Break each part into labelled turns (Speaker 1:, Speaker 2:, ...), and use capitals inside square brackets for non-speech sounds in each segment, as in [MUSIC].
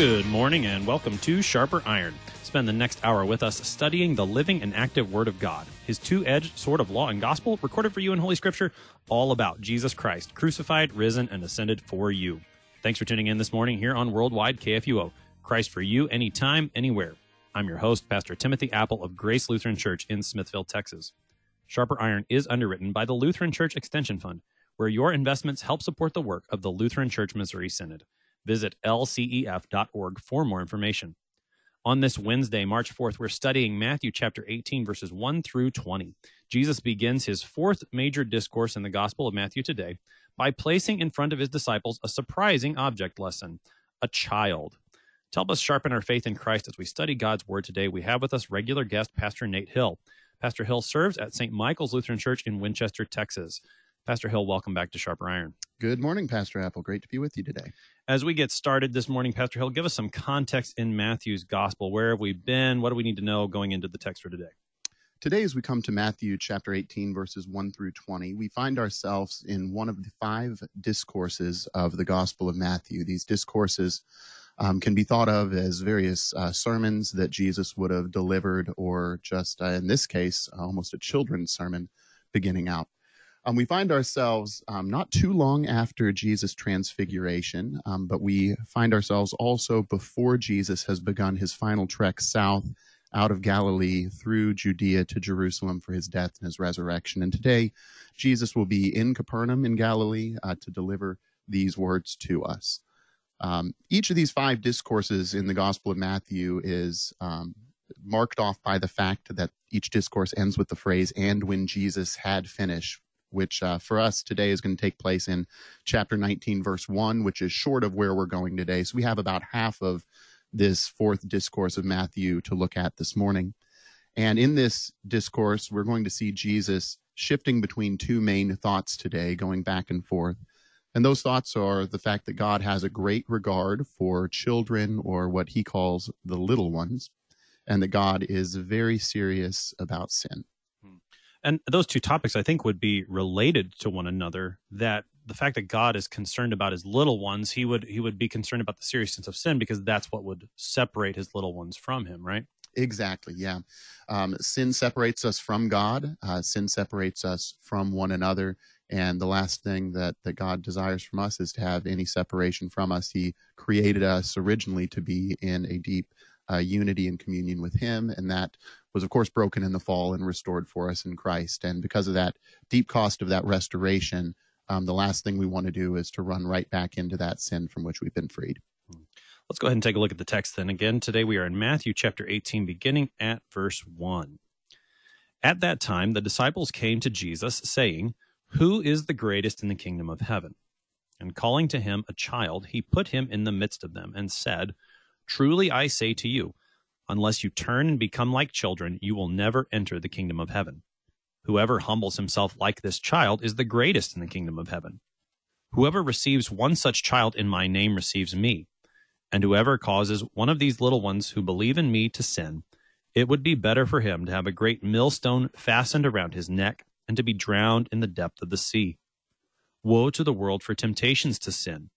Speaker 1: Good morning and welcome to Sharper Iron. Spend the next hour with us studying the living and active Word of God, His two edged sword of law and gospel, recorded for you in Holy Scripture, all about Jesus Christ, crucified, risen, and ascended for you. Thanks for tuning in this morning here on Worldwide KFUO. Christ for you, anytime, anywhere. I'm your host, Pastor Timothy Apple of Grace Lutheran Church in Smithville, Texas. Sharper Iron is underwritten by the Lutheran Church Extension Fund, where your investments help support the work of the Lutheran Church Missouri Synod. Visit lcef.org for more information. On this Wednesday, March 4th, we're studying Matthew chapter 18, verses 1 through 20. Jesus begins his fourth major discourse in the Gospel of Matthew today by placing in front of his disciples a surprising object lesson a child. To help us sharpen our faith in Christ as we study God's Word today, we have with us regular guest Pastor Nate Hill. Pastor Hill serves at St. Michael's Lutheran Church in Winchester, Texas. Pastor Hill, welcome back to Sharper Iron.
Speaker 2: Good morning, Pastor Apple. Great to be with you today.
Speaker 1: As we get started this morning, Pastor Hill, give us some context in Matthew's gospel. Where have we been? What do we need to know going into the text for today?
Speaker 2: Today, as we come to Matthew chapter 18, verses 1 through 20, we find ourselves in one of the five discourses of the Gospel of Matthew. These discourses um, can be thought of as various uh, sermons that Jesus would have delivered, or just uh, in this case, almost a children's sermon beginning out. Um, we find ourselves um, not too long after Jesus' transfiguration, um, but we find ourselves also before Jesus has begun his final trek south out of Galilee through Judea to Jerusalem for his death and his resurrection. And today, Jesus will be in Capernaum in Galilee uh, to deliver these words to us. Um, each of these five discourses in the Gospel of Matthew is um, marked off by the fact that each discourse ends with the phrase, and when Jesus had finished, which uh, for us today is going to take place in chapter 19, verse 1, which is short of where we're going today. So we have about half of this fourth discourse of Matthew to look at this morning. And in this discourse, we're going to see Jesus shifting between two main thoughts today, going back and forth. And those thoughts are the fact that God has a great regard for children or what he calls the little ones, and that God is very serious about sin.
Speaker 1: And those two topics, I think, would be related to one another. That the fact that God is concerned about his little ones, he would he would be concerned about the seriousness of sin because that's what would separate his little ones from him, right?
Speaker 2: Exactly. Yeah. Um, sin separates us from God. Uh, sin separates us from one another. And the last thing that, that God desires from us is to have any separation from us. He created us originally to be in a deep uh, unity and communion with Him. And that was, of course, broken in the fall and restored for us in Christ. And because of that deep cost of that restoration, um, the last thing we want to do is to run right back into that sin from which we've been freed.
Speaker 1: Let's go ahead and take a look at the text then. Again, today we are in Matthew chapter 18, beginning at verse 1. At that time, the disciples came to Jesus, saying, Who is the greatest in the kingdom of heaven? And calling to him a child, he put him in the midst of them, and said, Truly I say to you, unless you turn and become like children, you will never enter the kingdom of heaven. Whoever humbles himself like this child is the greatest in the kingdom of heaven. Whoever receives one such child in my name receives me. And whoever causes one of these little ones who believe in me to sin, it would be better for him to have a great millstone fastened around his neck and to be drowned in the depth of the sea. Woe to the world for temptations to sin,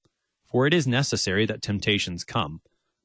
Speaker 1: for it is necessary that temptations come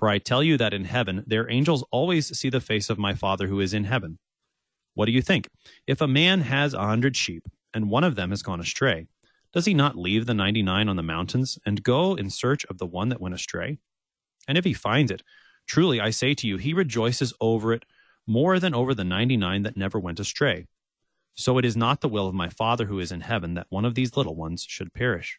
Speaker 1: For I tell you that in heaven their angels always see the face of my Father who is in heaven. What do you think? If a man has a hundred sheep, and one of them has gone astray, does he not leave the ninety nine on the mountains, and go in search of the one that went astray? And if he finds it, truly I say to you, he rejoices over it more than over the ninety nine that never went astray. So it is not the will of my Father who is in heaven that one of these little ones should perish.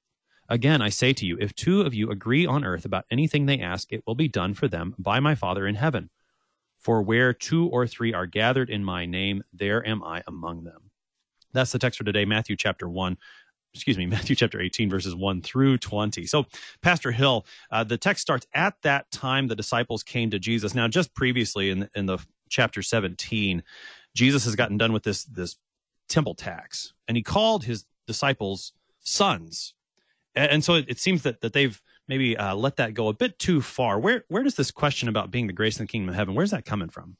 Speaker 1: Again, I say to you, if two of you agree on earth about anything they ask, it will be done for them by my Father in heaven. For where two or three are gathered in my name, there am I among them. That's the text for today, Matthew chapter 1. Excuse me, [LAUGHS] Matthew chapter 18, verses 1 through 20. So, Pastor Hill, uh, the text starts at that time the disciples came to Jesus. Now, just previously in, in the chapter 17, Jesus has gotten done with this, this temple tax, and he called his disciples sons. And, and so it, it, seems that, that they've maybe uh, let that go a bit too far. Where, where does this question about being the grace in the kingdom of heaven, where's that coming from?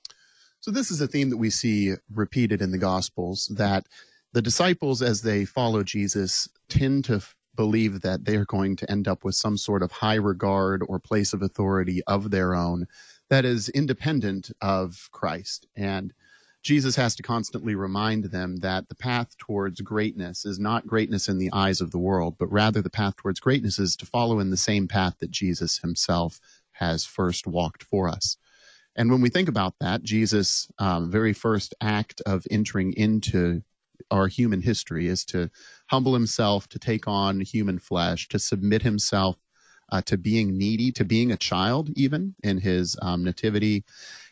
Speaker 2: So, this is a theme that we see repeated in the Gospels that the disciples, as they follow Jesus, tend to believe that they are going to end up with some sort of high regard or place of authority of their own that is independent of Christ. And Jesus has to constantly remind them that the path towards greatness is not greatness in the eyes of the world, but rather the path towards greatness is to follow in the same path that Jesus himself has first walked for us. And when we think about that, Jesus' um, very first act of entering into our human history is to humble himself, to take on human flesh, to submit himself uh, to being needy, to being a child, even in his um, nativity,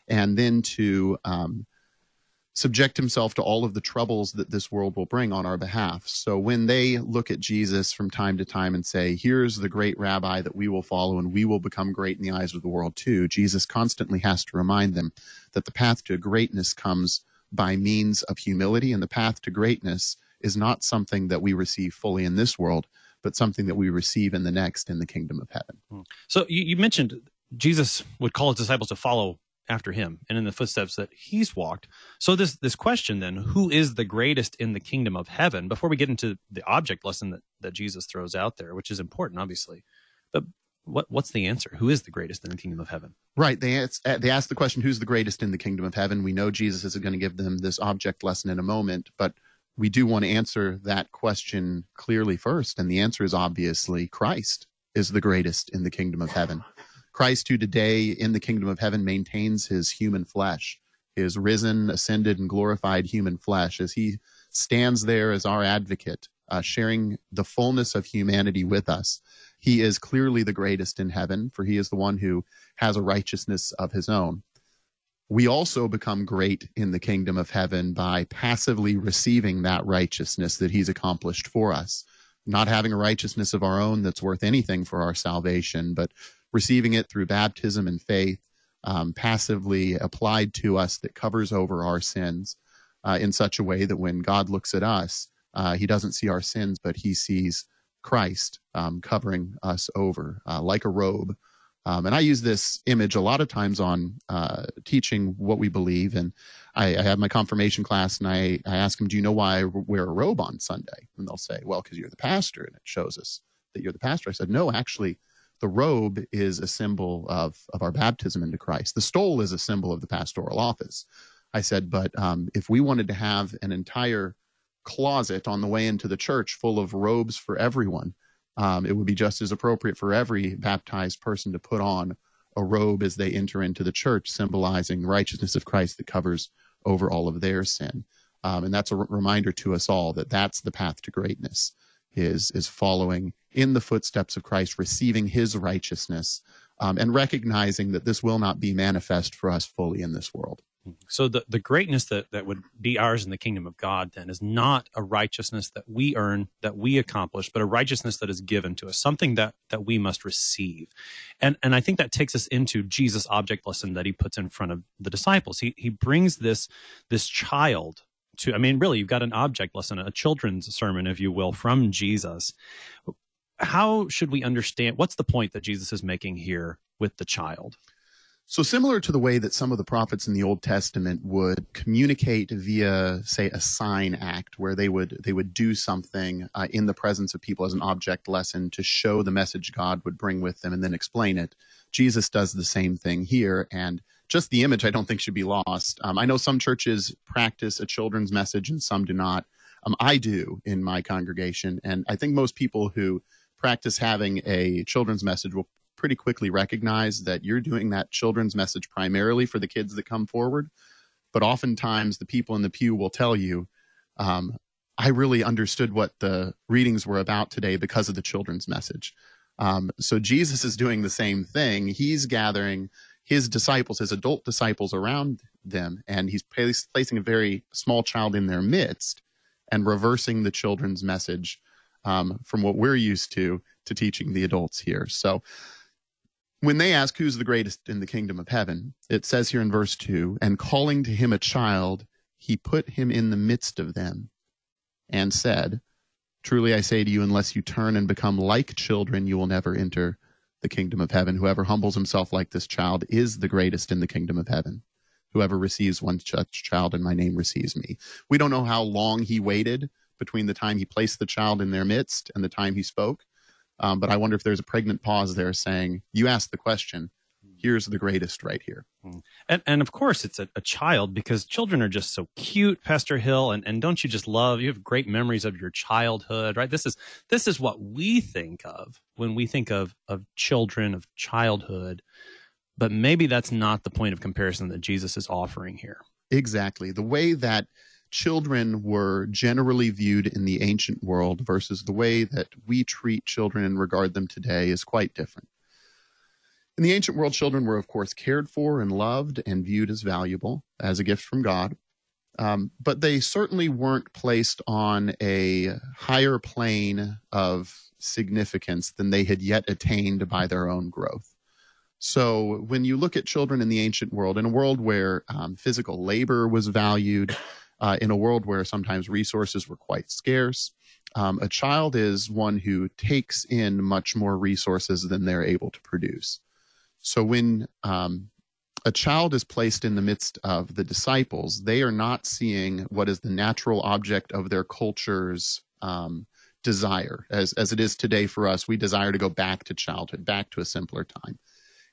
Speaker 2: and then to um, subject himself to all of the troubles that this world will bring on our behalf. So when they look at Jesus from time to time and say, Here's the great rabbi that we will follow and we will become great in the eyes of the world too, Jesus constantly has to remind them that the path to greatness comes by means of humility, and the path to greatness is not something that we receive fully in this world, but something that we receive in the next in the kingdom of heaven.
Speaker 1: Hmm. So you, you mentioned Jesus would call his disciples to follow after him and in the footsteps that he's walked. So this this question then, who is the greatest in the kingdom of heaven? Before we get into the object lesson that, that Jesus throws out there, which is important, obviously, but what what's the answer? Who is the greatest in the kingdom of heaven?
Speaker 2: Right. They ask, uh, they ask the question, who's the greatest in the kingdom of heaven? We know Jesus is going to give them this object lesson in a moment, but we do want to answer that question clearly first, and the answer is obviously Christ is the greatest in the kingdom of heaven. Christ, who today in the kingdom of heaven maintains his human flesh, his risen, ascended, and glorified human flesh, as he stands there as our advocate, uh, sharing the fullness of humanity with us he is clearly the greatest in heaven, for he is the one who has a righteousness of his own. We also become great in the kingdom of heaven by passively receiving that righteousness that he's accomplished for us, not having a righteousness of our own that's worth anything for our salvation, but receiving it through baptism and faith, um, passively applied to us that covers over our sins uh, in such a way that when God looks at us, uh, he doesn't see our sins, but he sees Christ um, covering us over uh, like a robe. Um, and I use this image a lot of times on uh, teaching what we believe. And I, I, have my confirmation class and I, I ask them, Do you know why I wear a robe on Sunday? And they'll say, Well, because you're the pastor and it shows us that you're the pastor. I said, No, actually, the robe is a symbol of, of our baptism into Christ. The stole is a symbol of the pastoral office. I said, But um, if we wanted to have an entire closet on the way into the church full of robes for everyone. Um, it would be just as appropriate for every baptized person to put on a robe as they enter into the church, symbolizing the righteousness of Christ that covers over all of their sin. Um, and that's a r- reminder to us all that that's the path to greatness is is following in the footsteps of Christ, receiving His righteousness, um, and recognizing that this will not be manifest for us fully in this world.
Speaker 1: So the, the greatness that, that would be ours in the kingdom of God then is not a righteousness that we earn, that we accomplish, but a righteousness that is given to us, something that that we must receive. And and I think that takes us into Jesus' object lesson that he puts in front of the disciples. He he brings this this child to I mean, really, you've got an object lesson, a children's sermon, if you will, from Jesus. How should we understand what's the point that Jesus is making here with the child?
Speaker 2: So similar to the way that some of the prophets in the Old Testament would communicate via, say, a sign act, where they would they would do something uh, in the presence of people as an object lesson to show the message God would bring with them, and then explain it. Jesus does the same thing here, and just the image I don't think should be lost. Um, I know some churches practice a children's message, and some do not. Um, I do in my congregation, and I think most people who practice having a children's message will pretty quickly recognize that you're doing that children's message primarily for the kids that come forward. But oftentimes, the people in the pew will tell you, um, I really understood what the readings were about today because of the children's message. Um, so Jesus is doing the same thing. He's gathering his disciples, his adult disciples around them, and he's placing a very small child in their midst and reversing the children's message um, from what we're used to to teaching the adults here. So when they ask who's the greatest in the kingdom of heaven, it says here in verse 2 and calling to him a child, he put him in the midst of them and said, Truly I say to you, unless you turn and become like children, you will never enter the kingdom of heaven. Whoever humbles himself like this child is the greatest in the kingdom of heaven. Whoever receives one such child in my name receives me. We don't know how long he waited between the time he placed the child in their midst and the time he spoke. Um, but I wonder if there's a pregnant pause there saying, You asked the question, here's the greatest right here.
Speaker 1: Hmm. And, and of course, it's a, a, child because children are just so cute, Pastor Hill. And, and don't you just love? You have great memories of your childhood, right? This is this is what we think of when we think of of children, of childhood. But maybe that's not the point of comparison that Jesus is offering here.
Speaker 2: Exactly. The way that children were generally viewed in the ancient world versus the way that we treat children and regard them today is quite different. In the ancient world, children were, of course, cared for and loved and viewed as valuable, as a gift from God. Um, but they certainly weren't placed on a higher plane of significance than they had yet attained by their own growth. So when you look at children in the ancient world, in a world where um, physical labor was valued, uh, in a world where sometimes resources were quite scarce, um, a child is one who takes in much more resources than they're able to produce. So when um, a child is placed in the midst of the disciples, they are not seeing what is the natural object of their culture's um, desire, as, as it is today for us. We desire to go back to childhood, back to a simpler time.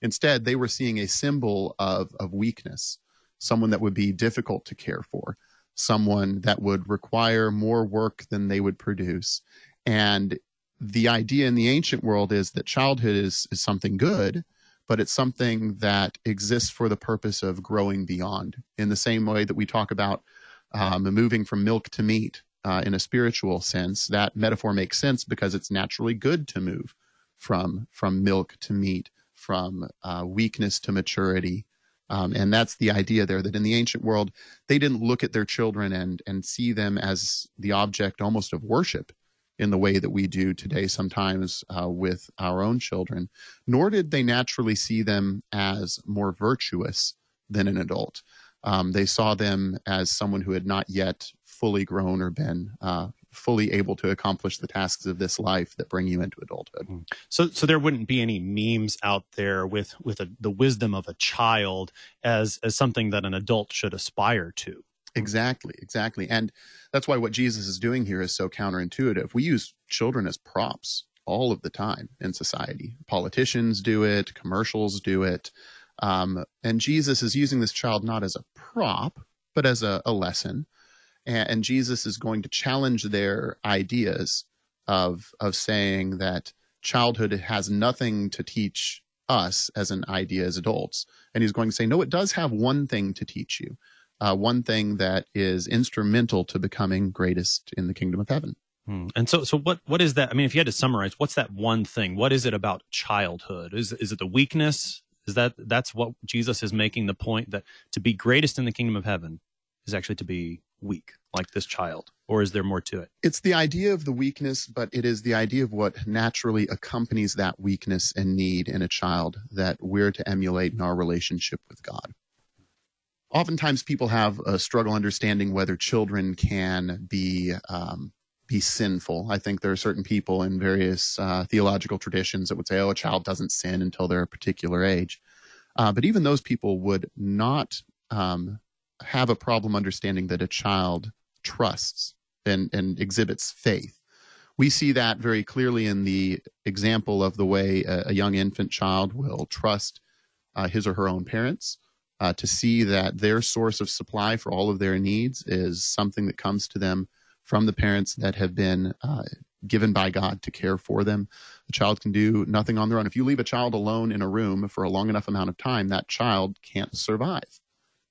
Speaker 2: Instead, they were seeing a symbol of, of weakness, someone that would be difficult to care for, someone that would require more work than they would produce. And the idea in the ancient world is that childhood is, is something good, but it's something that exists for the purpose of growing beyond. In the same way that we talk about um, moving from milk to meat uh, in a spiritual sense, that metaphor makes sense because it's naturally good to move from from milk to meat from uh, weakness to maturity. Um, and that's the idea there that in the ancient world, they didn't look at their children and, and see them as the object almost of worship in the way that we do today sometimes uh, with our own children, nor did they naturally see them as more virtuous than an adult. Um, they saw them as someone who had not yet fully grown or been uh, fully able to accomplish the tasks of this life that bring you into adulthood. Hmm.
Speaker 1: So, so there wouldn't be any memes out there with with a, the wisdom of a child as as something that an adult should aspire to.
Speaker 2: Exactly, exactly, and that's why what Jesus is doing here is so counterintuitive. We use children as props all of the time in society. Politicians do it, commercials do it, um, and Jesus is using this child not as a prop, but as a, a lesson and, and Jesus is going to challenge their ideas of of saying that childhood has nothing to teach us as an idea as adults, and he's going to say, no, it does have one thing to teach you, uh, one thing that is instrumental to becoming greatest in the kingdom of heaven.
Speaker 1: Hmm. And so, so what? What is that? I mean, if you had to summarize, what's that one thing? What is it about childhood? Is is it the weakness? Is that that's what Jesus is making the point that to be greatest in the kingdom of heaven is actually to be weak like this child or is there more to it
Speaker 2: it's the idea of the weakness but it is the idea of what naturally accompanies that weakness and need in a child that we're to emulate in our relationship with god oftentimes people have a struggle understanding whether children can be um, be sinful. I think there are certain people in various uh, theological traditions that would say, "Oh, a child doesn't sin until they're a particular age," uh, but even those people would not um, have a problem understanding that a child trusts and, and exhibits faith. We see that very clearly in the example of the way a, a young infant child will trust uh, his or her own parents uh, to see that their source of supply for all of their needs is something that comes to them from the parents that have been uh, given by God to care for them. A child can do nothing on their own. If you leave a child alone in a room for a long enough amount of time, that child can't survive.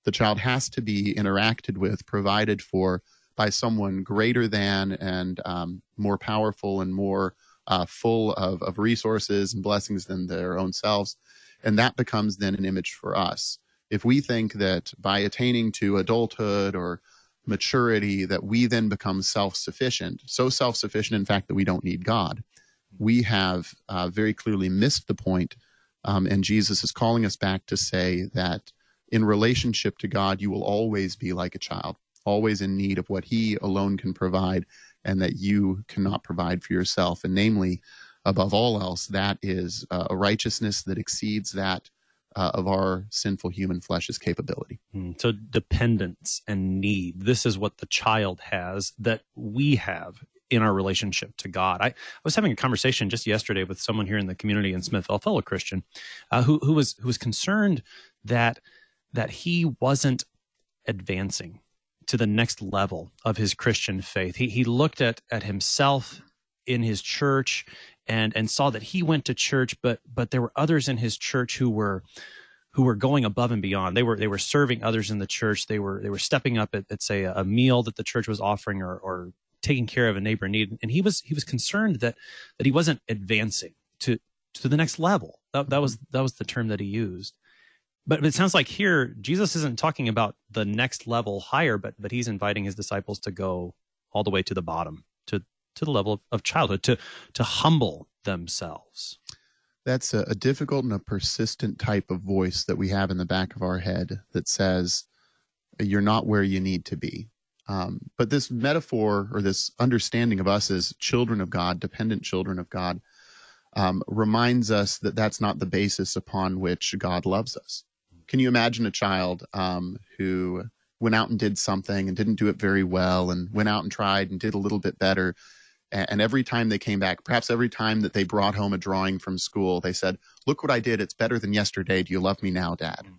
Speaker 2: The child has to be interacted with, provided for by someone greater than and um, more powerful and more uh, full of, of resources and blessings than their own selves. And that becomes then an image for us. If we think that by attaining to adulthood or maturity that we then become self-sufficient so self-sufficient in fact that we don't need god. We have uh, very clearly missed the point um, and jesus is calling us back to say that in relationship to god you will always be like a child always in need of what he alone can provide and that you cannot provide for yourself. And namely above all else that is uh, a righteousness that exceeds that uh, of our sinful human flesh's capability.
Speaker 1: Mm, so, dependence and need. This is what the child has that we have in our relationship to God. I, I was having a conversation just yesterday with someone here in the community in Smithville, a fellow Christian, uh, who, who was who was concerned that that he wasn't advancing to the next level of his Christian faith. He he looked at at himself in his church and and saw that he went to church but but there were others in his church who were who were going above and beyond. They were they were serving others in the church. They were they were stepping up at, at say a, meal that the church was offering or or taking care of a neighbor in need. And he was he was concerned that that he wasn't advancing to to the next level. That, that was mm-hmm. that was the term that he used. But, but it sounds like here jesus isn't talking about the next level higher but but he's inviting his disciples to go all the way to the bottom to to the level of, childhood to to humble themselves.
Speaker 2: That's a, a, difficult and a persistent type of voice that we have in the back of our head that says you're not where you need to be. Um, but this metaphor or this understanding of us as children of god dependent children of god um, reminds us that that's not the basis upon which god loves us. Can you imagine a child um, who went out and did something and didn't do it very well and went out and tried and did a little bit better and every time they came back, perhaps every time that they brought home a drawing from school, they said, "Look what I did! It's better than yesterday. Do you love me now, Dad?" Mm.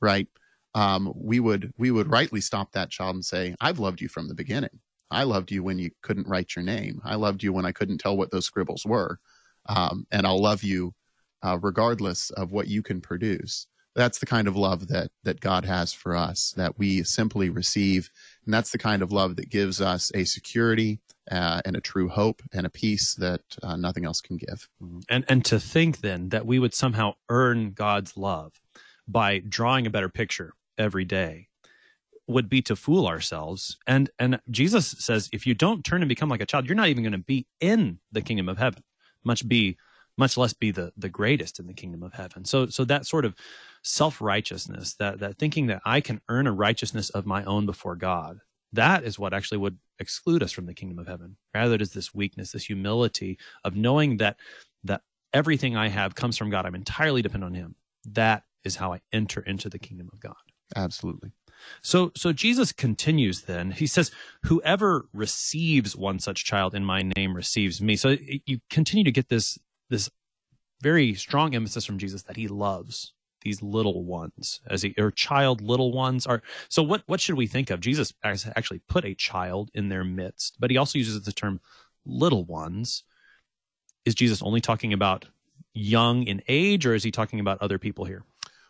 Speaker 2: Right? Um, we would we would rightly stop that child and say, "I've loved you from the beginning. I loved you when you couldn't write your name. I loved you when I couldn't tell what those scribbles were, um, and I'll love you uh, regardless of what you can produce." That's the kind of love that that God has for us that we simply receive, and that's the kind of love that gives us a security uh, and a true hope and a peace that uh, nothing else can give.
Speaker 1: Mm-hmm. And and to think then that we would somehow earn God's love by drawing a better picture every day would be to fool ourselves. And and Jesus says if you don't turn and become like a child, you're not even going to be in the kingdom of heaven. Much be much less be the the greatest in the kingdom of heaven. So so that sort of self-righteousness, that that thinking that I can earn a righteousness of my own before God, that is what actually would exclude us from the kingdom of heaven. Rather, it is this weakness, this humility of knowing that that everything I have comes from God. I'm entirely dependent on Him. That is how I enter into the kingdom of God.
Speaker 2: Absolutely.
Speaker 1: So, so Jesus continues. Then he says, "Whoever receives one such child in my name receives me." So you continue to get this this very strong emphasis from Jesus that He loves these little ones as he or child little ones are so what what should we think of? Jesus actually put a child in their midst but he also uses the term little ones. Is jesus only talking about young in age or is he talking about other people here?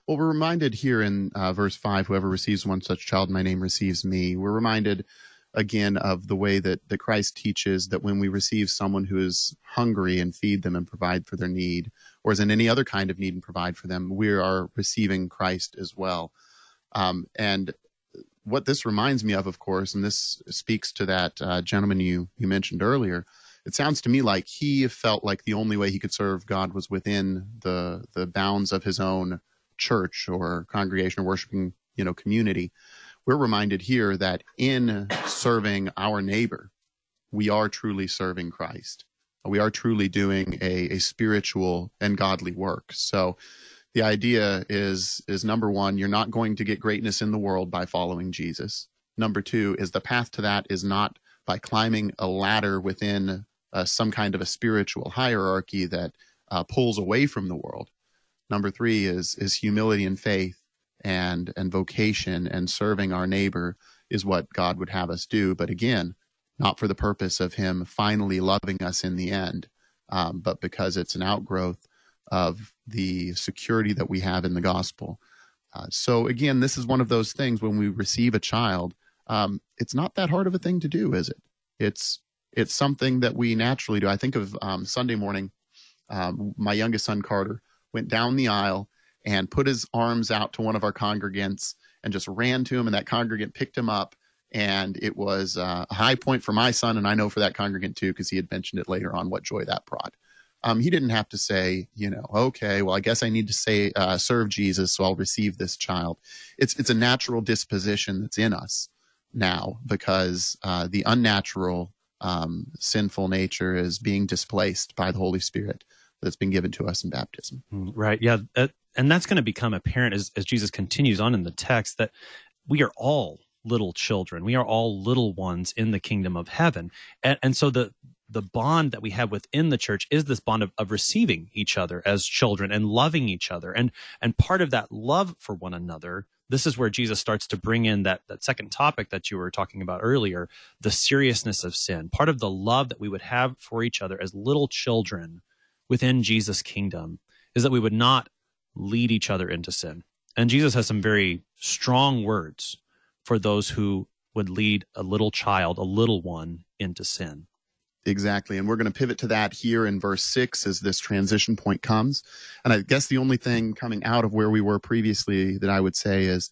Speaker 2: Well we're reminded here in uh, verse 5 whoever receives one such child my name receives me. We're reminded again of the way that, that Christ teaches that when we receive someone who is hungry and feed them and provide for their need, or is in any other kind of need and provide for them, we are receiving Christ as well. Um, and what this reminds me of, of course, and this speaks to that uh, gentleman you you mentioned earlier. It sounds to me like he felt like the only way he could serve God was within the the bounds of his own church or congregation or worshiping you know community we're reminded here that in serving our neighbor, we are truly serving Christ. We are truly doing a, a spiritual and godly work. So the idea is is number one, you're not going to get greatness in the world by following Jesus. Number two is the path to that is not by climbing a ladder within uh, some kind of a spiritual hierarchy that uh, pulls away from the world. Number three is is humility and faith and and vocation and serving our neighbor is what God would have us do. But again, not for the purpose of Him finally loving us in the end, um, but because it's an outgrowth of the security that we have in the gospel. Uh, so, again, this is one of those things when we receive a child, um, it's not that hard of a thing to do, is it? It's it's something that we naturally do. I think of um, Sunday morning. Um, my youngest son Carter went down the aisle and put his arms out to one of our congregants and just ran to him, and that congregant picked him up. And it was uh, a high point for my son, and I know for that congregant too, because he had mentioned it later on what joy that brought. Um, he didn't have to say, you know, okay, well, I guess I need to say uh, serve Jesus, so I'll receive this child. It's it's a natural disposition that's in us now because uh, the unnatural um, sinful nature is being displaced by the Holy Spirit that's been given to us in baptism.
Speaker 1: Mm, right. Yeah. And that's going to become apparent as, as Jesus continues on in the text that we are all little children. We are all little ones in the kingdom of heaven. And, and so the, the bond that we have within the church is this bond of, of receiving each other as children and loving each other. And, and part of that love for one another this is where Jesus starts to bring in that, that second topic that you were talking about earlier, the seriousness of sin. Part of the love that we would have for each other as little children within Jesus' kingdom is that we would not lead each other into sin. And Jesus has some very strong words for those who would lead a little child, a little one, into sin.
Speaker 2: Exactly. And we're going to pivot to that here in verse six as this transition point comes. And I guess the only thing coming out of where we were previously that I would say is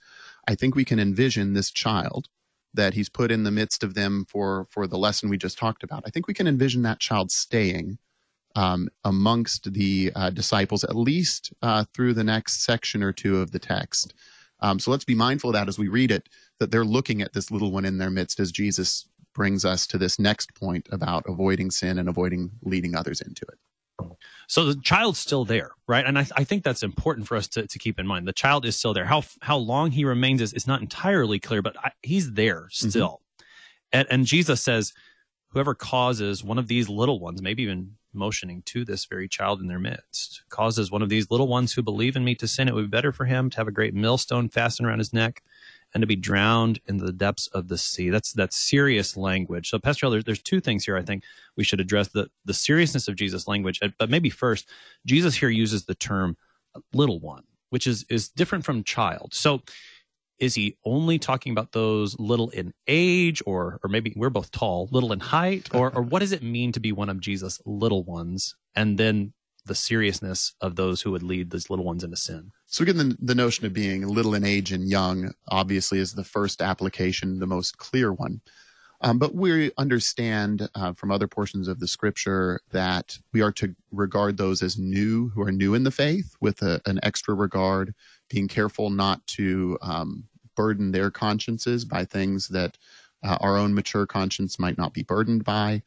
Speaker 2: I think we can envision this child that he's put in the midst of them for, for the lesson we just talked about. I think we can envision that child staying um, amongst the uh, disciples, at least uh, through the next section or two of the text. Um, so let's be mindful of that as we read it, that they're looking at this little one in their midst as Jesus brings us to this next point about avoiding sin and avoiding leading others into it.
Speaker 1: So the child's still there, right? And I, I think that's important for us to, to keep in mind. The child is still there. How how long he remains is, is not entirely clear, but I, he's there mm-hmm. still. Mm-hmm. And, and Jesus says, whoever causes one of these little ones, maybe even motioning to this very child in their midst, causes one of these little ones who believe in me to sin, it would be better for him to have a great millstone fastened around his neck and to be drowned in the depths of the sea. That's that's serious language. So, Pastor, there's, there's two things here I think we should address the the seriousness of Jesus' language, but maybe first, Jesus here uses the term little one, which is is different from child. So, is he only talking about those little in age, or or maybe we're both tall, little in height, or or what does it mean to be one of Jesus' little ones? And then the seriousness of those who would lead those little ones into sin.
Speaker 2: So again, the, the notion of being little in age and young obviously is the first application, the most clear one. Um, but we understand uh, from other portions of the scripture that we are to regard those as new, who are new in the faith, with a, an extra regard, being careful not to um, burden their consciences by things that uh, our own mature conscience might not be burdened by.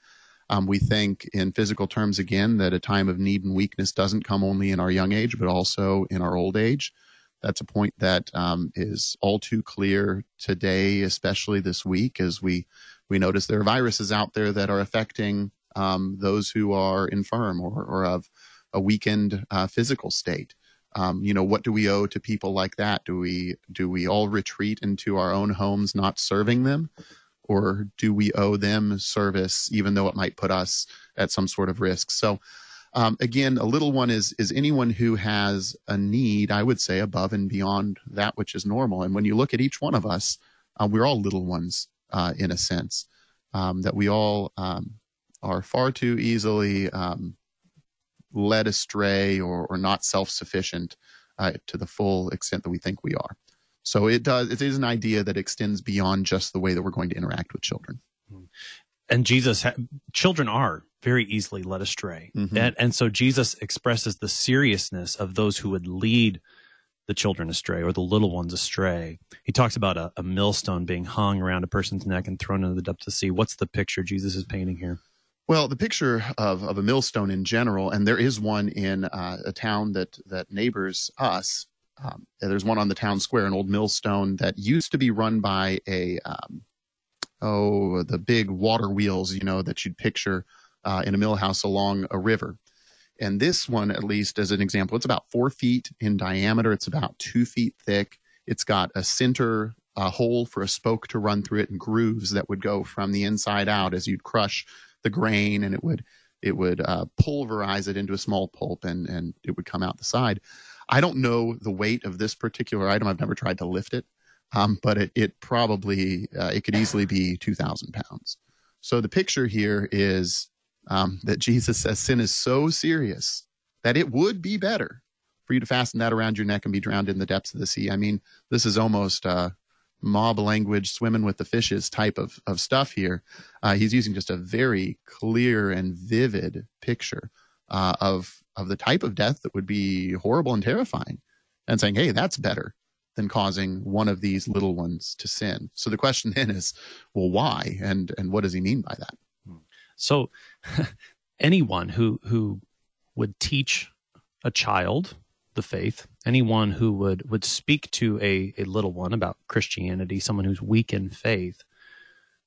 Speaker 2: Um, we think in physical terms again that a time of need and weakness doesn't come only in our young age, but also in our old age. That's a point that um, is all too clear today, especially this week, as we we notice there are viruses out there that are affecting um, those who are infirm or, or of a weakened uh, physical state. Um, you know, what do we owe to people like that? Do we do we all retreat into our own homes, not serving them? or do we owe them service even though it might put us at some sort of risk so um, again a little one is is anyone who has a need i would say above and beyond that which is normal and when you look at each one of us uh, we're all little ones uh, in a sense um, that we all um, are far too easily um, led astray or, or not self-sufficient uh, to the full extent that we think we are so it does. It is an idea that extends beyond just the way that we're going to interact with children.
Speaker 1: And Jesus, children are very easily led astray, mm-hmm. and and so Jesus expresses the seriousness of those who would lead the children astray or the little ones astray. He talks about a, a millstone being hung around a person's neck and thrown into the depth of the sea. What's the picture Jesus is painting here?
Speaker 2: Well, the picture of, of a millstone in general, and there is one in uh, a town that that neighbors us, um, there's one on the town square, an old millstone that used to be run by a um, oh the big water wheels, you know, that you'd picture uh, in a mill house along a river. And this one, at least as an example, it's about four feet in diameter. It's about two feet thick. It's got a center a hole for a spoke to run through it and grooves that would go from the inside out as you'd crush the grain and it would it would uh, pulverize it into a small pulp and and it would come out the side. I don't know the weight of this particular item. I've never tried to lift it, um, but it it probably uh, it could easily be two thousand pounds. So the picture here is um, that Jesus says sin is so serious that it would be better for you to fasten that around your neck and be drowned in the depths of the sea. I mean, this is almost uh, mob language, swimming with the fishes type of, of stuff here. Uh, he's using just a very clear and vivid picture uh, of of the type of death that would be horrible and terrifying, and saying, "Hey, that's better than causing one of these little ones to sin." So the question then is, well, why, and and what does he mean by that?
Speaker 1: So, [LAUGHS] anyone who who would teach a child the faith, anyone who would would speak to a, a little one about Christianity, someone who's weak in faith,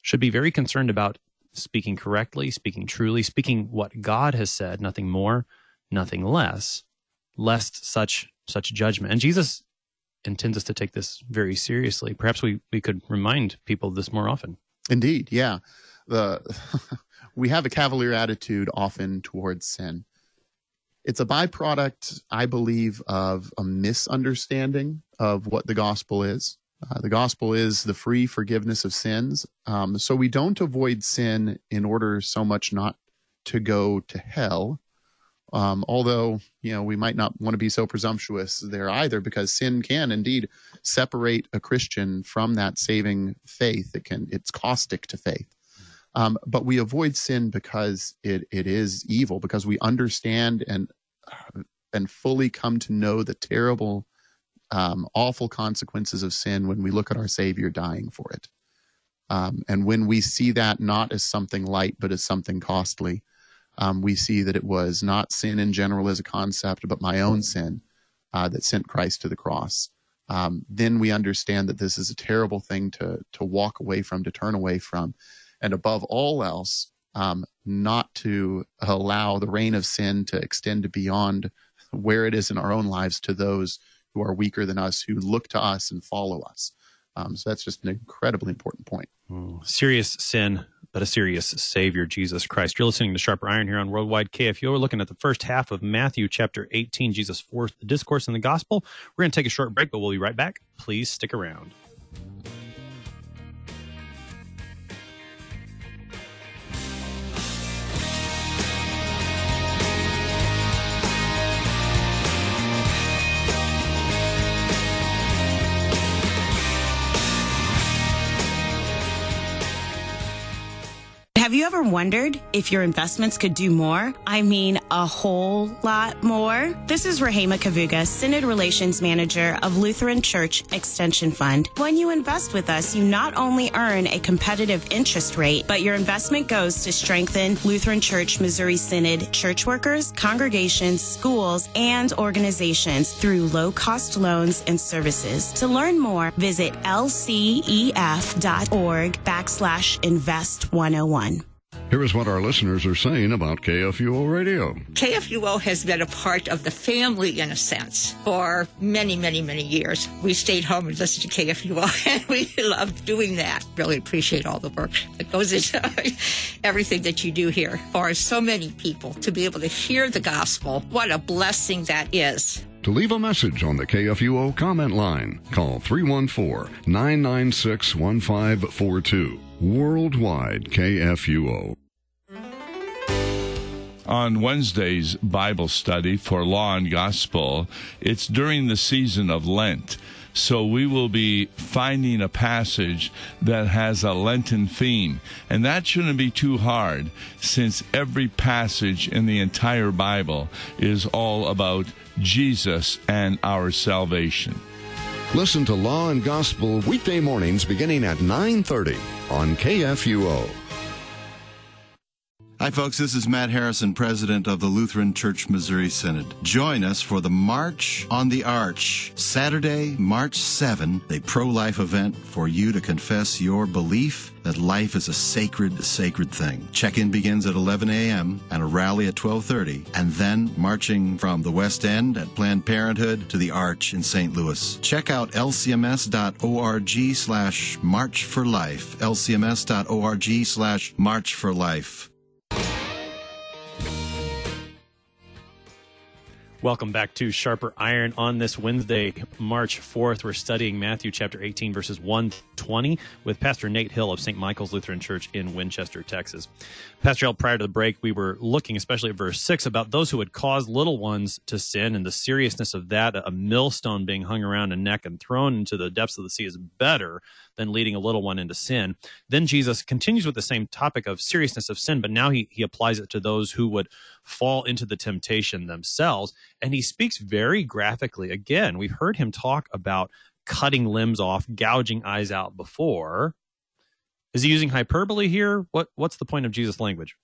Speaker 1: should be very concerned about speaking correctly, speaking truly, speaking what God has said, nothing more, nothing less, lest such such judgment. And Jesus intends us to take this very seriously. Perhaps we, we could remind people of this more often.
Speaker 2: Indeed, yeah. The [LAUGHS] we have a cavalier attitude often towards sin it's a byproduct, I believe, of a misunderstanding of what the gospel is. Uh, the gospel is the free forgiveness of sins. Um, so we don't avoid sin in order so much not to go to hell. Um, although, you know, we might not want to be so presumptuous there either, because sin can indeed separate a Christian from that saving faith. It can, it's caustic to faith. Um, but we avoid sin because it, it is evil, because we understand and and fully come to know the terrible, um, awful consequences of sin when we look at our Savior dying for it. Um, and when we see that not as something light, but as something costly, um, we see that it was not sin in general as a concept, but my own sin uh, that sent Christ to the cross. Um, then we understand that this is a terrible thing to to walk away from, to turn away from, and above all else, um, not to allow the reign of sin to extend beyond where it is in our own lives to those who are weaker than us, who look to us and follow us. Um, so that's just an incredibly important point.
Speaker 1: Mm. Serious sin, but a serious Savior, Jesus Christ. You're listening to Sharper Iron here on Worldwide KFUO. We're looking at the first half of Matthew chapter 18, Jesus' fourth discourse in the gospel. We're going to take a short break, but we'll be right back. Please stick around.
Speaker 3: Have you ever wondered if your investments could do more? I mean, a whole lot more? This is Rahema Kavuga, Synod Relations Manager of Lutheran Church Extension Fund. When you invest with us, you not only earn a competitive interest rate, but your investment goes to strengthen Lutheran Church Missouri Synod church workers, congregations, schools, and organizations through low cost loans and services. To learn more, visit lcef.org backslash invest 101.
Speaker 4: Here is what our listeners are saying about KFUO Radio.
Speaker 5: KFUO has been a part of the family, in a sense, for many, many, many years. We stayed home and listened to KFUO, [LAUGHS] and we loved doing that. Really appreciate all the work that goes into [LAUGHS] everything that you do here for so many people to be able to hear the gospel. What a blessing that is.
Speaker 4: To leave a message on the KFUO comment line, call 314 996 1542. Worldwide KFUO.
Speaker 6: On Wednesday's Bible study for Law and Gospel, it's during the season of Lent. So we will be finding a passage that has a Lenten theme. And that shouldn't be too hard since every passage in the entire Bible is all about Jesus and our salvation.
Speaker 4: Listen to Law and Gospel weekday mornings beginning at 9:30 on KFUO.
Speaker 7: Hi, folks. This is Matt Harrison, president of the Lutheran Church Missouri Synod. Join us for the March on the Arch, Saturday, March 7, a pro life event for you to confess your belief that life is a sacred, sacred thing. Check-in begins at 11 a.m. and a rally at 12:30, and then marching from the West End at Planned Parenthood to the Arch in St. Louis. Check out lcms.org/slash March for Life. lcms.org/slash March for Life.
Speaker 1: Welcome back to Sharper Iron on this Wednesday, March 4th. We're studying Matthew chapter 18, verses 1 20 with Pastor Nate Hill of St. Michael's Lutheran Church in Winchester, Texas. Pastor Hill, prior to the break, we were looking, especially at verse 6, about those who would cause little ones to sin and the seriousness of that. A millstone being hung around a neck and thrown into the depths of the sea is better than leading a little one into sin. Then Jesus continues with the same topic of seriousness of sin, but now he, he applies it to those who would fall into the temptation themselves. And he speaks very graphically. Again, we've heard him talk about cutting limbs off, gouging eyes out before. Is he using hyperbole here? What what's the point of Jesus' language?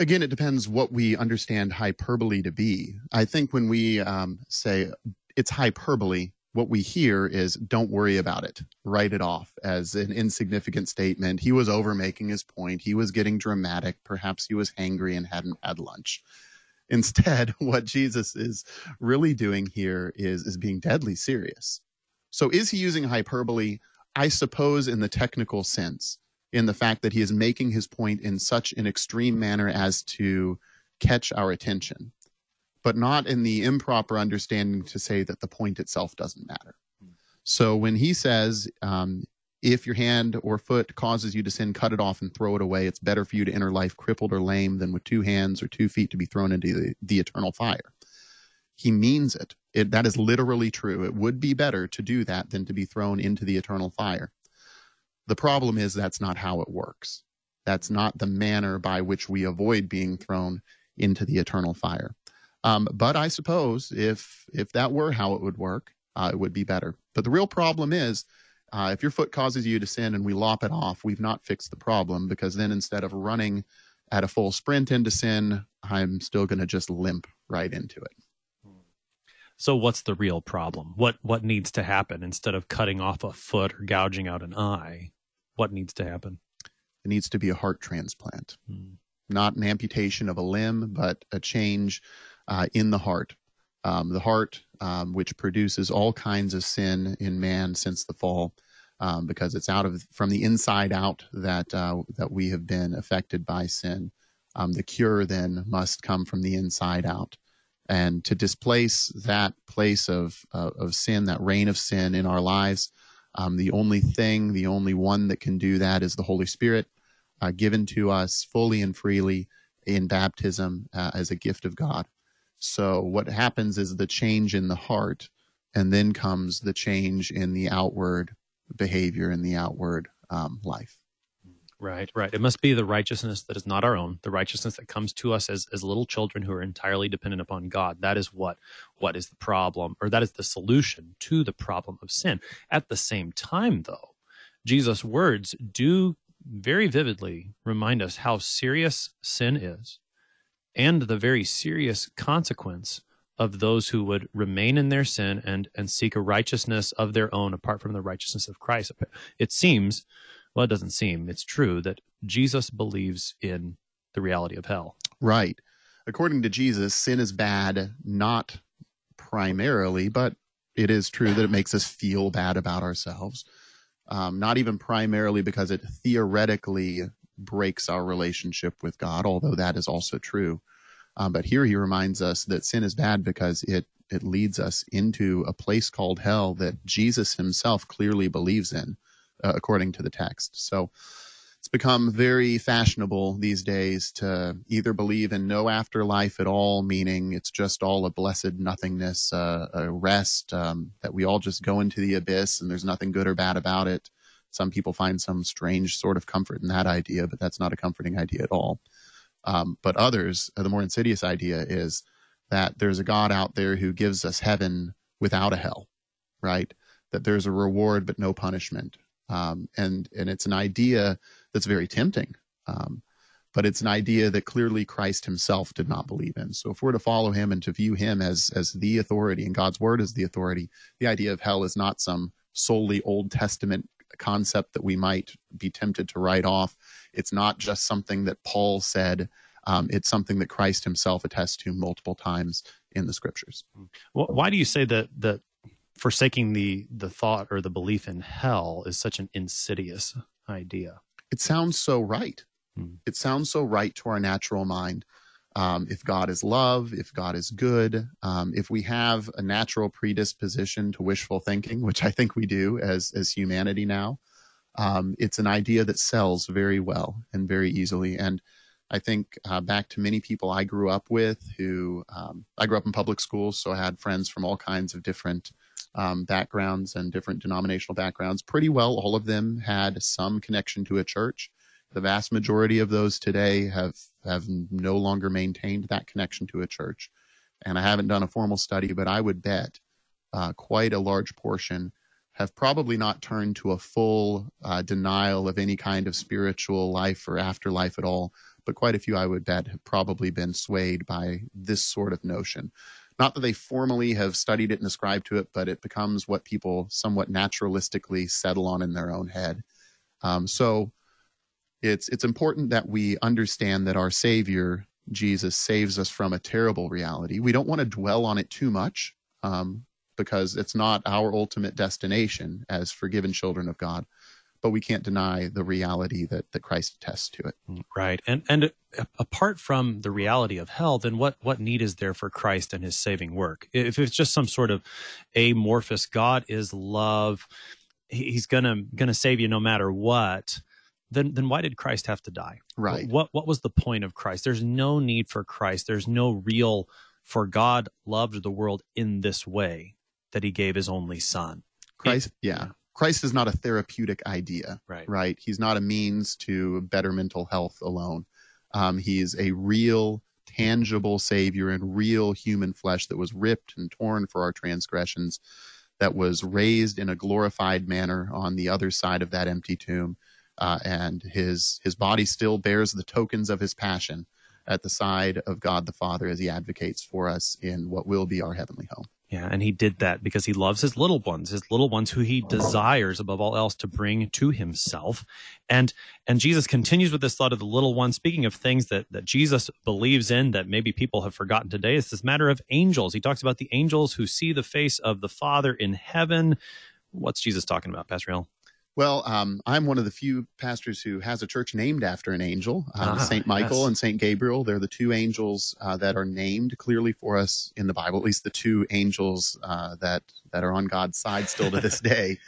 Speaker 2: Again, it depends what we understand hyperbole to be. I think when we um, say it's hyperbole, what we hear is don't worry about it, write it off as an insignificant statement. He was over making his point. He was getting dramatic. Perhaps he was hangry and hadn't had lunch. [LAUGHS] Instead, what Jesus is really doing here is, is being deadly serious. So is he using hyperbole? I suppose in the technical sense, in the fact that he is making his point in such an extreme manner as to catch our attention, but not in the improper understanding to say that the point itself doesn't matter. So when he says, um, if your hand or foot causes you to sin, cut it off and throw it away. It's better for you to enter life crippled or lame than with two hands or two feet to be thrown into the, the eternal fire. He means it. it. That is literally true. It would be better to do that than to be thrown into the eternal fire. The problem is that's not how it works. That's not the manner by which we avoid being thrown into the eternal fire. Um, but I suppose if if that were how it would work, uh, it would be better. But the real problem is uh, if your foot causes you to sin and we lop it off, we've not fixed the problem because then instead of running at a full sprint into sin, I'm still going to just limp right into it.
Speaker 1: So what's the real problem? What what needs to happen instead of cutting off a foot or gouging out an eye? What needs to happen?
Speaker 2: It needs to be a heart transplant. Hmm. Not an amputation of a limb, but a change uh, in the heart. Um, the heart, um, which produces all kinds of sin in man since the fall, um, because it's out of from the inside out that uh, that we have been affected by sin. Um, the cure then must come from the inside out and to displace that place of uh, of sin, that reign of sin in our lives. Um, the only thing, the only one that can do that is the Holy Spirit, uh, given to us fully and freely in baptism uh, as a gift of God. So what happens is the change in the heart, and then comes the change in the outward behavior and the outward um, life.
Speaker 1: Right, right. It must be the righteousness that is not our own, the righteousness that comes to us as, as little children who are entirely dependent upon God. That is what what is the problem, or that is the solution to the problem of sin. At the same time, though, Jesus' words do very vividly remind us how serious sin is and the very serious consequence of those who would remain in their sin and and seek a righteousness of their own apart from the righteousness of Christ. It seems well, it doesn't seem. It's true that Jesus believes in the reality of hell.
Speaker 2: Right. According to Jesus, sin is bad, not primarily, but it is true that it makes us feel bad about ourselves. Um, not even primarily because it theoretically breaks our relationship with God, although that is also true. Um, but here he reminds us that sin is bad because it it leads us into a place called hell that Jesus himself clearly believes in uh, according to the text. So it's become very fashionable these days to either believe in no afterlife at all, meaning it's just all a blessed nothingness, uh, a rest, um, that we all just go into the abyss and there's nothing good or bad about it. Some people find some strange sort of comfort in that idea, but that's not a comforting idea at all. Um, but others, uh, the more insidious idea is that there's a God out there who gives us heaven without a hell, right? That there's a reward but no punishment, um, and and it's an idea that's very tempting. Um, but it's an idea that clearly Christ himself did not believe in. So if we're to follow him and to view him as as the authority and God's word as the authority, the idea of hell is not some solely Old Testament concept that we might be tempted to write off. It's not just something that Paul said. Um, it's something that Christ himself attests to multiple times in the scriptures.
Speaker 1: Well, why do you say that that forsaking the the thought or the belief in hell is such an insidious idea?
Speaker 2: It sounds so right.
Speaker 1: Hmm.
Speaker 2: It sounds so right to our natural mind. Um, if God is love, if God is good, um, if we have a natural predisposition to wishful thinking, which I think we do as as humanity now, um, it's an idea that sells very well and very easily. And I think uh, back to many people I grew up with who um, I grew up in public schools, so I had friends from all kinds of different um, backgrounds and different denominational backgrounds. Pretty well, all of them had some connection to a church. The vast majority of those today have have no longer maintained that connection to a church. And I haven't done a formal study, but I would bet uh, quite a large portion have probably not turned to a full uh, denial of any kind of spiritual life or afterlife at all. But quite a few, I would bet, have probably been swayed by this sort of notion. Not that they formally have studied it and ascribed to it, but it becomes what people somewhat naturalistically settle on in their own head. Um, so it's it's important that we understand that our Savior Jesus saves us from a terrible reality. We don't want to dwell on it too much um, because it's not our ultimate destination as forgiven children of God. But we can't deny the reality that, that Christ attests to it.
Speaker 1: Right. And and apart from the reality of hell, then what what need is there for Christ and his saving work? If it's just some sort of amorphous God is love, he's gonna gonna save you no matter what, then then why did Christ have to die?
Speaker 2: Right.
Speaker 1: What what was the point of Christ? There's no need for Christ. There's no real for God loved the world in this way that he gave his only son.
Speaker 2: Christ, yeah. Christ is not a therapeutic idea,
Speaker 1: Right.
Speaker 2: right? He's not a means to better mental health alone. Um, he is a real, tangible Savior in real human flesh that was ripped and torn for our transgressions, that was raised in a glorified manner on the other side of that empty tomb, uh, and his his body still bears the tokens of his passion at the side of God the Father as he advocates for us in what will be our heavenly home.
Speaker 1: Yeah, and he did that because he loves his little ones, his little ones who he desires above all else to bring to himself. And and Jesus continues with this thought of the little ones. Speaking of things that that Jesus believes in that maybe people have forgotten today, it's this matter of angels. He talks about the angels who see the face of the Father in heaven. What's Jesus talking about, Pastor Hill?
Speaker 2: Well, um, I'm one of the few pastors who has a church named after an angel, uh,
Speaker 1: Ah,
Speaker 2: Saint Michael
Speaker 1: yes.
Speaker 2: and Saint Gabriel. They're the two angels uh, that are named clearly for us in the Bible. At least the two angels uh, that that are on God's side still to this [LAUGHS] day.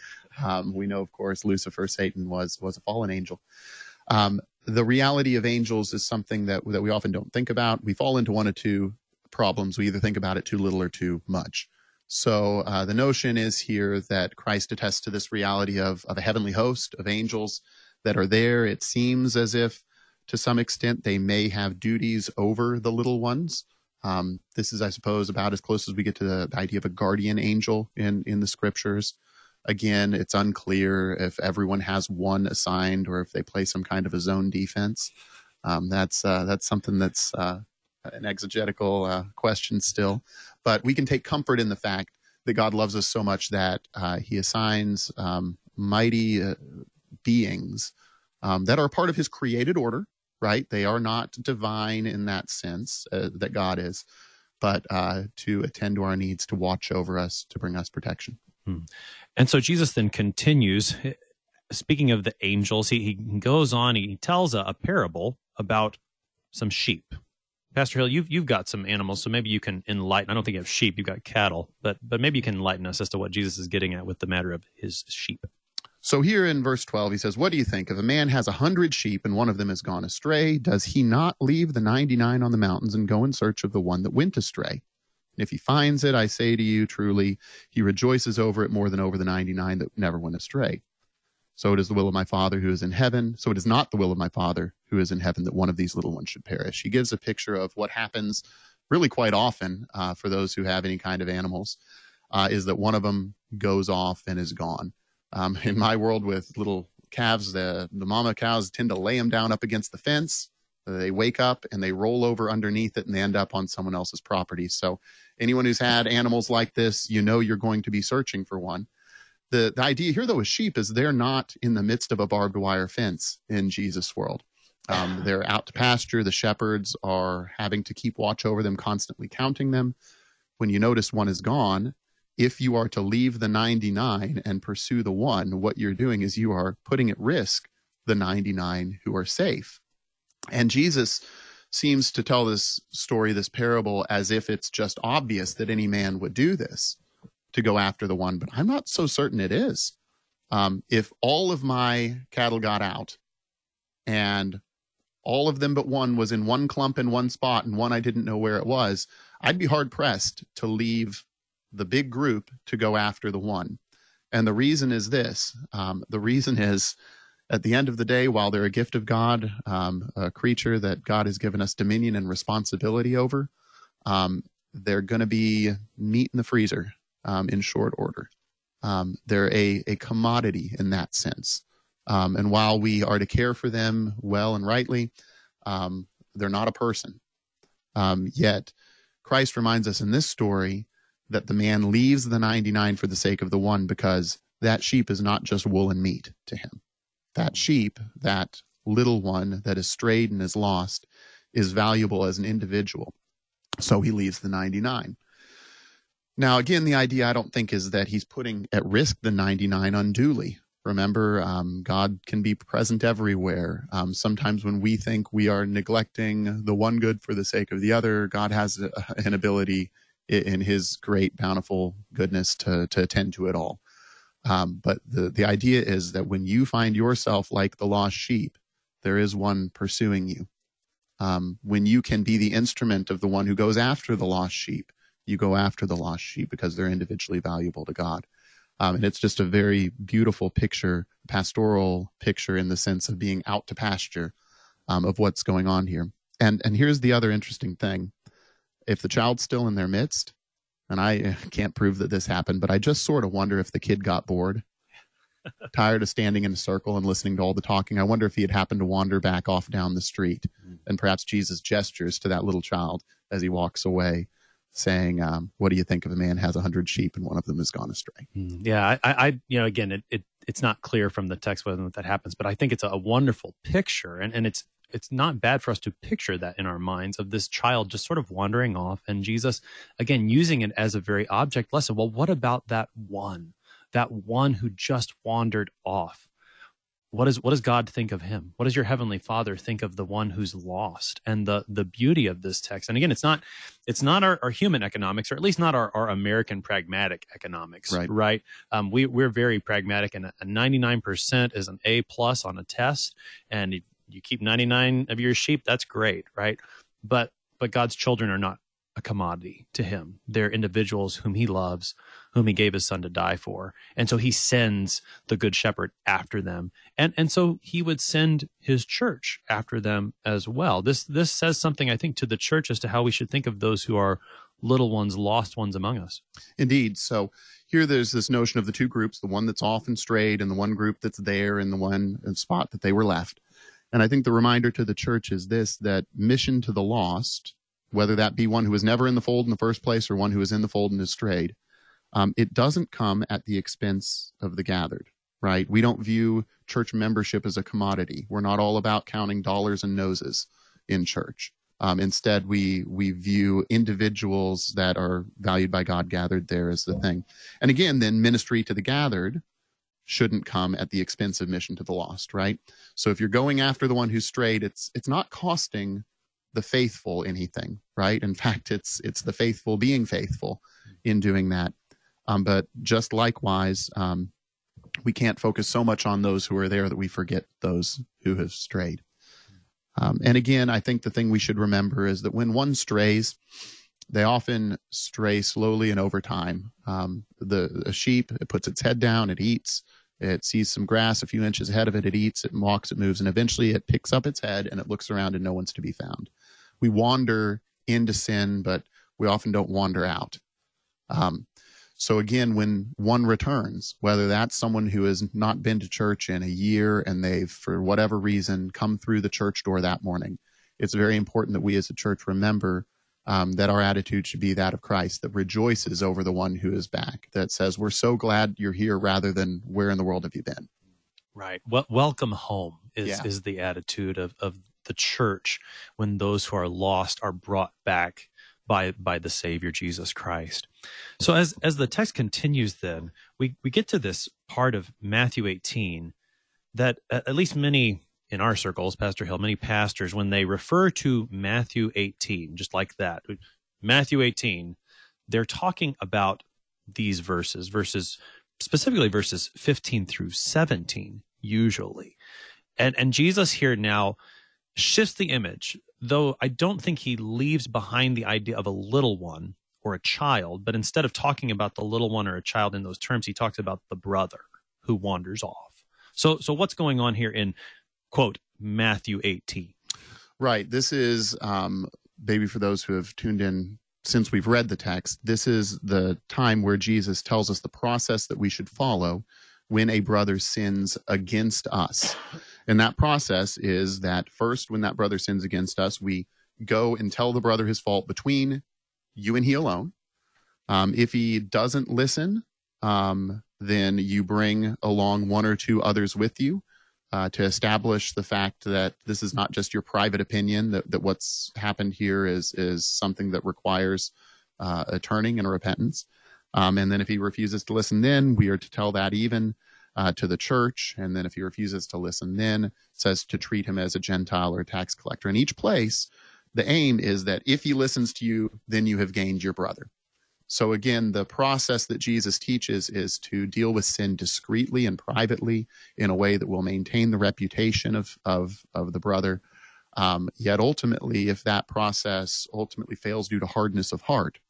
Speaker 2: Um, we know, of course, Lucifer, Satan was was a fallen angel. Um, the reality of angels is something that that we often don't think about. We fall into one of two problems. We either think about it too little or too much. So uh, the notion is here that Christ attests to this reality of, of a heavenly host of angels that are there. It seems as if, to some extent, they may have duties over the little ones. Um, this is, I suppose, about as close as we get to the, the idea of a guardian angel in, in the scriptures. Again, it's unclear if everyone has one assigned or if they play some kind of a zone defense. Um, that's uh, that's something that's uh, an exegetical uh, question still but we can take comfort in the fact that God loves us so much that uh, He assigns um, mighty uh, beings um, that are part of His created order. Right? They are not divine in that sense uh, that God is, but uh, to attend to our needs, to watch over us, to bring us protection.
Speaker 1: And so Jesus then continues. Speaking of the angels, he, he goes on. He tells a, a parable about some sheep. Pastor Hill, you've you've got some animals, so maybe you can enlighten. I don't think you have sheep; you've got cattle, but but maybe you can enlighten us as to what Jesus is getting at with the matter of his sheep.
Speaker 2: So here in verse 12, he says, What do you think? If a man has a hundred sheep and one of them has gone astray, does he not leave the 99 on the mountains and go in search of the one that went astray? And if he finds it, I say to you truly, he rejoices over it more than over the 99 that never went astray. So it is the will of my Father who is in heaven. So it is not the will of my Father who is in heaven that one of these little ones should perish. He gives a picture of what happens really quite often uh, for those who have any kind of animals, uh, is that one of them goes off and is gone. Um, [LAUGHS] in my world with little calves, the, the mama cows tend to lay them down up against the fence They wake up and they roll over underneath it and they end up on someone else's property. So, anyone who's had animals like this, you know you're going to be searching for one. The, the idea here, though, with sheep is they're not in the midst of a barbed wire fence in Jesus' world. Um, [SIGHS] they're out to pasture. The shepherds are having to keep watch over them, constantly counting them. When you notice one is gone, if you are to leave the 99 and pursue the one, what you're doing is you are putting at risk the 99 who are safe. And Jesus seems to tell this story, this parable, as if it's just obvious that any man would do this to go after the one, but I'm not so certain it is. Um, if all of my cattle got out and all of them but one was in one clump in one spot and one I didn't know where it was, I'd be hard pressed to leave the big group to go after the one. And the reason is this um, the reason is at the end of the day, while they're a gift of God, um, a creature that God has given us dominion and responsibility over, um, they're going to be meat in the freezer um, in short order. Um, they're a, a commodity in that sense. Um, and while we are to care for them well and rightly, um, they're not a person. yet, Christ reminds us in this story that the man leaves the 99 for the sake of the one because that sheep is not just wool and meat to him that sheep, that little one that is strayed and is lost, is valuable as an individual. So he leaves the 99. Now, again, the idea I don't think is that he's putting at risk the 99 unduly. Remember, um, God can be present everywhere. Um, sometimes when we think we are neglecting the one good for the sake of the other, God has a, [LAUGHS] an ability in his great, bountiful goodness to, to attend to it all. Um, but the, the idea is that when you find yourself like the lost sheep, there is one pursuing you. Um, when you can be the instrument of the one who goes after the lost sheep, you go after the lost sheep because they're individually valuable to God. Um, and it's just a very beautiful picture, pastoral picture in the sense of being out to pasture um, of what's going on here. And and here's the other interesting thing: if the child's still in their midst, and I can't prove that this happened, but I just sort of wonder if the kid got bored, [LAUGHS] tired of standing in a circle and listening to all the talking. I wonder if he had happened to wander back off down the street, mm. and perhaps Jesus gestures to that little child as he walks away, saying, um, "What do you think of a man has a hundred sheep and one of them has gone astray?"
Speaker 1: Mm, yeah, I, I, you know, again, it, it it's not clear from the text whether that happens, but I think it's a wonderful picture, and and it's it's not bad for us to picture that in our minds of this child just sort of wandering off and Jesus again using it as a very object lesson. Well, what about that one? That one who just wandered off? What is what does God think of him? What does your heavenly Father think of the one who's lost? And the the beauty of this text, and again, it's not it's not our, our human economics, or at least not our, our American pragmatic economics,
Speaker 2: right?
Speaker 1: Right? Um, we we're very pragmatic, and a ninety nine percent is an A plus on a test, and you keep 99 of your sheep that's great right but but god's children are not a commodity to him they're individuals whom he loves whom he gave his son to die for. And so he sends the good shepherd after them. And and so he would send his church after them as well. This this says something i think to the church as to how we should think of those who are little ones lost ones among us.
Speaker 2: Indeed. So here there's this notion of the two groups the one that's often strayed and the one group that's there in the one spot that they were left. And I think the reminder to the church is this that mission to the lost, whether that be one who was never in the fold in the first place or one who is in the fold and is strayed, um, it doesn't come at the expense of the gathered, right? We don't view church membership as a commodity. We're not all about counting dollars and noses in church. Um, instead, we we view individuals that are valued by God gathered there as the thing. And again, then ministry to the gathered shouldn't come at the expense of mission to the lost, right? So if you're going after the one who's strayed, it's it's not costing the faithful anything, right? In fact, it's it's the faithful being faithful in doing that. Um, but just likewise, um, we can't focus so much on those who are there that we forget those who have strayed. Um, and again, I think the thing we should remember is that when one strays, they often stray slowly and over time. Um, the a sheep it puts its head down, it eats, it sees some grass a few inches ahead of it. It eats, it walks, it moves, and eventually it picks up its head and it looks around and no one's to be found. We wander into sin, but we often don't wander out. Um, so again, when one returns, whether that's someone who has not been to church in a year and they've, for whatever reason, come through the church door that morning, it's very important that we as a church remember um, that our attitude should be that of Christ, that rejoices over the one who is back, that says, We're so glad you're here rather than where in the world have you been?
Speaker 1: Right. Well, welcome home is,
Speaker 2: Yeah.
Speaker 1: is the attitude of, of the church when those who are lost are brought back by by the Savior Jesus Christ. So as as the text continues, then we we get to this part of Matthew 18 that at least many in our circles, Pastor Hill, many pastors, when they refer to Matthew 18, just like that, Matthew 18, they're talking about these verses, verses specifically verses 15 through 17, usually. And and Jesus here now shifts the image, though I don't think he leaves behind the idea of a little one or a child, but instead of talking about the little one or a child in those terms, he talks about the brother who wanders off. So so what's going on here in quote Matthew 18?
Speaker 2: Right. This is um, maybe for those who have tuned in since we've read the text. This is the time where Jesus tells us the process that we should follow when a brother sins against us. And that process is that first, when that brother sins against us, we go and tell the brother his fault between you and he alone. Um, if he doesn't listen, um, then you bring along one or two others with you uh, to establish the fact that this is not just your private opinion that, that what's happened here is is something that requires uh, a turning and a repentance um, and then if he refuses to listen then we are to tell that even uh, to the church. And then if he refuses to listen then says to treat him as a gentile or a tax collector. In each place the aim is that if he listens to you then you have gained your brother. So again, the process that Jesus teaches is to deal with sin discreetly and privately in a way that will maintain the reputation of of of the brother. Um, yet ultimately, if that process ultimately fails due to hardness of heart,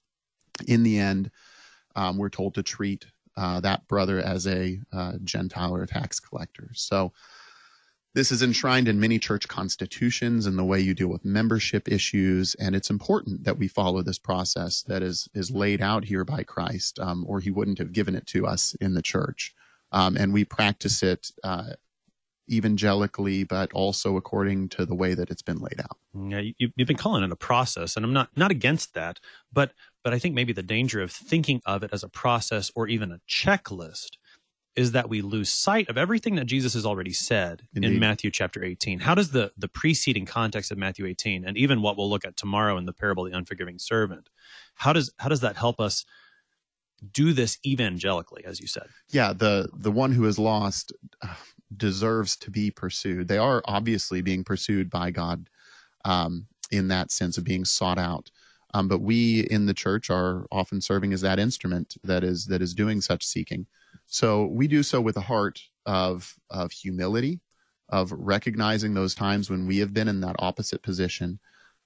Speaker 2: in the end, um, we're told to treat uh, that brother as a uh, Gentile or tax collector. So this is enshrined in many church constitutions and the way you deal with membership issues. And it's important that we follow this process that is, is laid out here by Christ, um, or he wouldn't have given it to us in the church. Um, and we practice it uh, evangelically, but also according to the way that it's been laid out.
Speaker 1: Yeah, you, you've been calling it a process, and I'm not not against that, but but I think maybe the danger of thinking of it as a process or even a checklist is that we lose sight of everything that Jesus has already said in Matthew chapter 18. How does the the preceding context of Matthew 18 and even what we'll look at tomorrow in the parable of the unforgiving servant, how does how does that help us do this evangelically, as you said?
Speaker 2: yeah the the one who is lost uh, deserves to be pursued they are obviously being pursued by god um, in that sense of being sought out um, but we in the church are often serving as that instrument that is that is doing such seeking so we do so with a heart of of humility of recognizing those times when we have been in that opposite position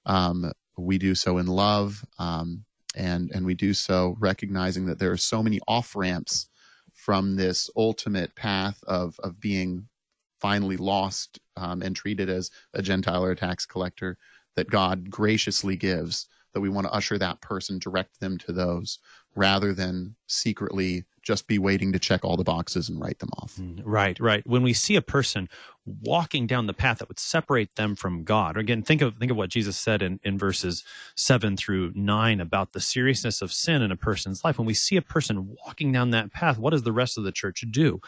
Speaker 2: um, we do so in love um, and and we do so recognizing that there are so many off ramps from this ultimate path of of being finally lost um, and treated as a Gentile or a tax collector that God graciously gives. That we want to usher that person, direct them to those, rather than secretly just be waiting to check all the boxes and write them off.
Speaker 1: Mm, right, right. When we see a person walking down the path that would separate them from God, or again, think of think of what Jesus said in, in verses seven through nine about the seriousness of sin in a person's life. When we see a person walking down that path, what does the rest of the church do?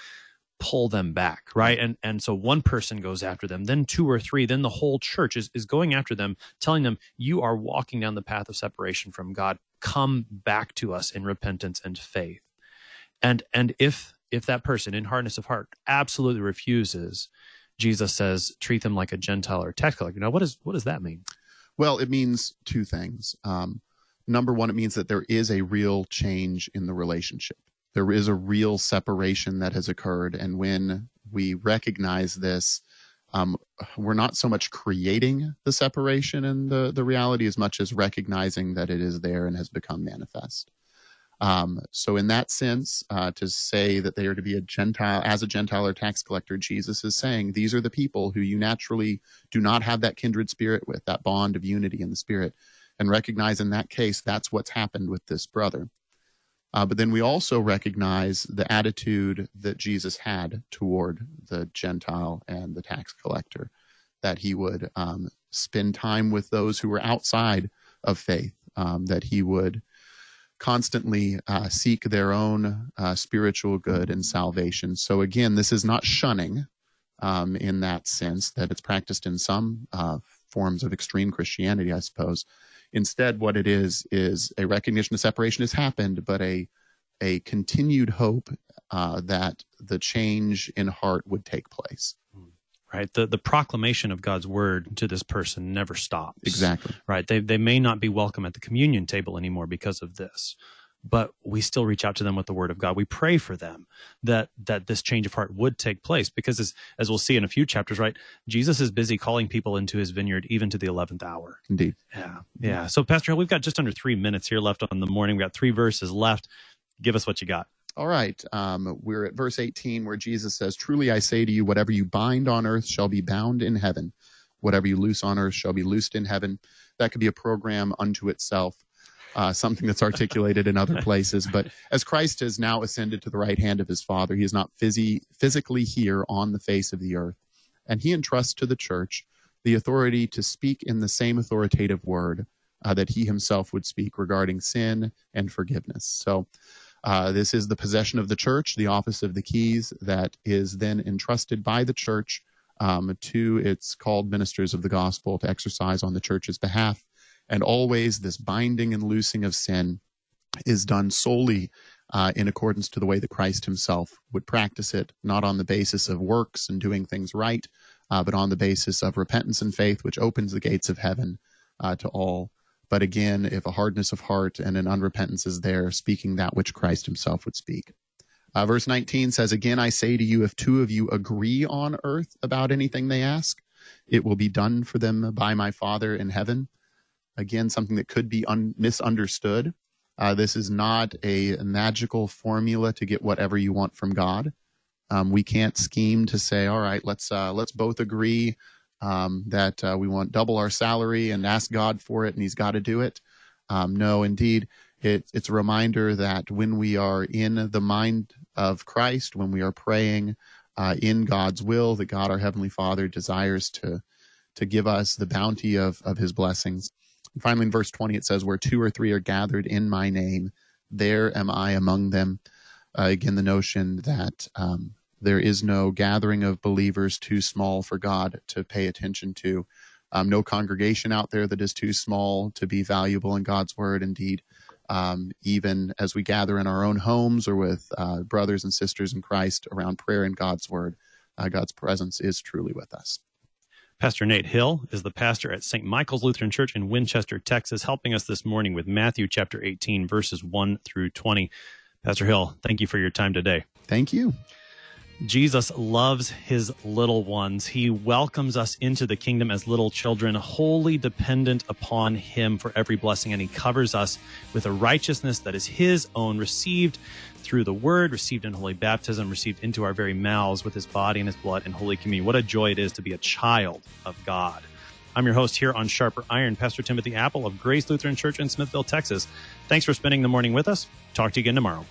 Speaker 1: Pull them back, right? And and so one person goes after them, then two or three, then the whole church is, is going after them, telling them, You are walking down the path of separation from God. Come back to us in repentance and faith and and if if that person in hardness of heart absolutely refuses jesus says treat them like a gentile or tax collector now what is what does that mean
Speaker 2: Well, it means two things. Um, number one, it means that there is a real change in the relationship. There is a real separation that has occurred. And when we recognize this, um, we're not so much creating the separation and the, the reality as much as recognizing that it is there and has become manifest. Um, so, in that sense, uh, to say that they are to be a Gentile, as a Gentile or tax collector, Jesus is saying these are the people who you naturally do not have that kindred spirit with, that bond of unity in the spirit, and recognize in that case that's what's happened with this brother. Uh, but then we also recognize the attitude that Jesus had toward the Gentile and the tax collector, that he would um, spend time with those who were outside of faith, um, that he would constantly uh, seek their own uh, spiritual good and salvation. So, again, this is not shunning um, in that sense that it's practiced in some uh, forms of extreme Christianity, I suppose. Instead, what it is is a recognition of separation has happened, but a a continued hope uh, that the change in heart would take place.
Speaker 1: Right. The the proclamation of God's word to this person never stops.
Speaker 2: Exactly.
Speaker 1: Right. They they may not be welcome at the communion table anymore because of this. But we still reach out to them with the word of God. We pray for them that that this change of heart would take place because as as we'll see in a few chapters, right? Jesus is busy calling people into his vineyard even to the eleventh hour.
Speaker 2: Indeed.
Speaker 1: Yeah. Yeah. So Pastor Hill, we've got just under three minutes here left on the morning. We got three verses left. Give us what you got.
Speaker 2: All right. Um, we're at verse 18 where Jesus says, Truly I say to you, whatever you bind on earth shall be bound in heaven. Whatever you loose on earth shall be loosed in heaven. That could be a program unto itself, uh, something that's articulated in other [LAUGHS] places. But as Christ has now ascended to the right hand of his Father, he is not phys- physically here on the face of the earth. And he entrusts to the church the authority to speak in the same authoritative word uh, that he himself would speak regarding sin and forgiveness. So, uh, this is the possession of the church, the office of the keys that is then entrusted by the church um, to its called ministers of the gospel to exercise on the church's behalf. And always this binding and loosing of sin is done solely uh, in accordance to the way that Christ himself would practice it, not on the basis of works and doing things right, uh, but on the basis of repentance and faith, which opens the gates of heaven uh, to all but again, if a hardness of heart and an unrepentance is there, speaking that which Christ himself would speak. Uh, verse 19 says, Again, I say to you, if two of you agree on earth about anything they ask, it will be done for them by my Father in heaven. Again, something that could be un- misunderstood. Uh, this is not a magical formula to get whatever you want from God. Um, we can't scheme to say, all right, let's uh, let's both agree um, that uh, we want double our salary and ask God for it, and He's got to do it. Um, no, indeed, it, it's a reminder that when we are in the mind of Christ, when we are praying uh, in God's will, that God, our Heavenly Father, desires to to give us the bounty of of His blessings. Finally, in verse twenty, it says, "Where two or three are gathered in My name, there am I among them." Uh, again, the notion that um, there is no gathering of believers too small for God to pay attention to. Um, no congregation out there that is too small to be valuable in God's word. Indeed, um, even as we gather in our own homes or with uh, brothers and sisters in Christ around prayer and God's word, uh, God's presence is truly with us.
Speaker 1: Pastor Nate Hill is the pastor at St. Michael's Lutheran Church in Winchester, Texas, helping us this morning with Matthew chapter 18, verses 1 through 20. Pastor Hill, thank you for your time today.
Speaker 2: Thank you.
Speaker 1: Jesus loves his little ones. He welcomes us into the kingdom as little children, wholly dependent upon him for every blessing, and he covers us with a righteousness that is his own, received through the word, received in holy baptism, received into our very mouths with his body and his blood in holy communion. What a joy it is to be a child of God. I'm your host here on Sharper Iron, Pastor Timothy Appel of Grace Lutheran Church in Smithville, Texas. Thanks for spending the morning with us. Talk to you again tomorrow.